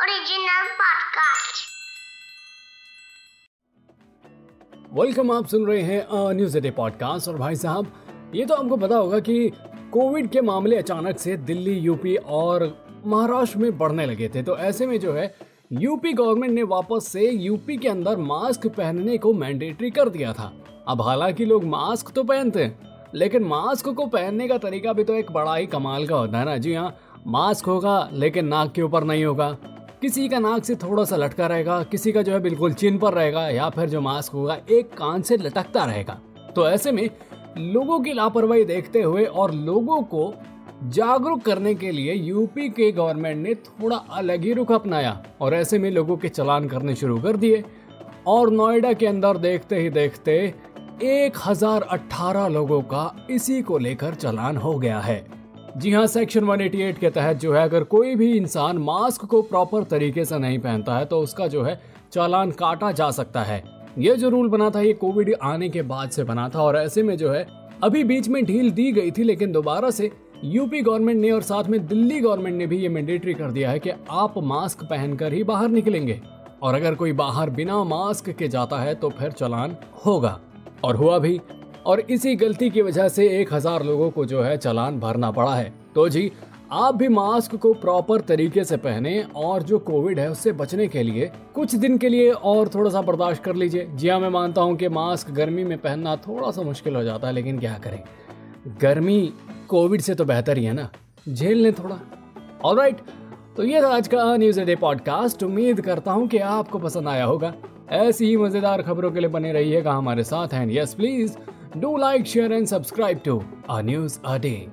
Original podcast. Welcome आप सुन रहे हैं न्यूज़ डे पॉडकास्ट और भाई साहब, ये तो आपको पता होगा कि कोविड के मामले अचानक से दिल्ली, यूपी और महाराष्ट्र में बढ़ने लगे थे। तो ऐसे में जो है, यूपी गवर्नमेंट ने वापस से यूपी के अंदर मास्क पहनने को मैंडेटरी कर दिया था। अब हालाँकि लोग मास्क तो पहनते हैं, लेकिन मास्क को पहनने का तरीका भी तो एक बड़ा ही कमाल का होता है ना। जी हाँ मास्क होगा, लेकिन नाक के ऊपर नहीं होगा। किसी का नाक से थोड़ा सा लटका रहेगा, किसी का जो है बिल्कुल चिन पर रहेगा, या फिर जो मास्क होगा, एक कान से लटकता रहेगा। तो ऐसे में लोगों की लापरवाही देखते हुए और लोगों को जागरूक करने के लिए यूपी के गवर्नमेंट ने थोड़ा अलग ही रुख अपनाया और ऐसे में लोगों के चलान करने शुरू कर दिए। और नोएडा के अंदर देखते ही देखते एक हज़ार अट्ठारह लोगों का इसी को लेकर चलान हो गया है। जी हाँ सेक्शन 188 के तहत जो है, अगर कोई भी इंसान मास्क को प्रॉपर तरीके से नहीं पहनता है तो उसका जो है, चालान काटा जा सकता है। ये जो रूल बना था, ये कोविड आने के बाद से बना था, और ऐसे में जो है, अभी बीच में ढील दी गई थी, लेकिन दोबारा से यूपी गवर्नमेंट ने और साथ में दिल्ली गवर्नमेंट ने भी ये मैंडेटरी कर दिया है कि आप मास्क पहनकर ही बाहर निकलेंगे। और अगर कोई बाहर बिना मास्क के जाता है तो फिर चलान होगा। और हुआ भी और इसी गलती की वजह से एक हज़ार लोगों को जो है चलान भरना पड़ा है। तो जी, आप भी मास्क को प्रॉपर तरीके से पहने और जो कोविड है उससे बचने के लिए कुछ दिन के लिए और थोड़ा सा बर्दाश्त कर लीजिए। जी हाँ मैं मानता हूँ कि मास्क गर्मी में पहनना थोड़ा सा मुश्किल हो जाता है, लेकिन क्या करें? गर्मी कोविड से तो बेहतर ही है ना? झेल लें थोड़ा। ऑलराइट तो ये था आज का न्यूज़ डे पॉडकास्ट उम्मीद करता हूँ कि आपको पसंद आया होगा। ऐसी ही मज़ेदार खबरों के लिए बने रहिएगा हमारे साथ। And yes please do like, share, and subscribe to Our News A Day.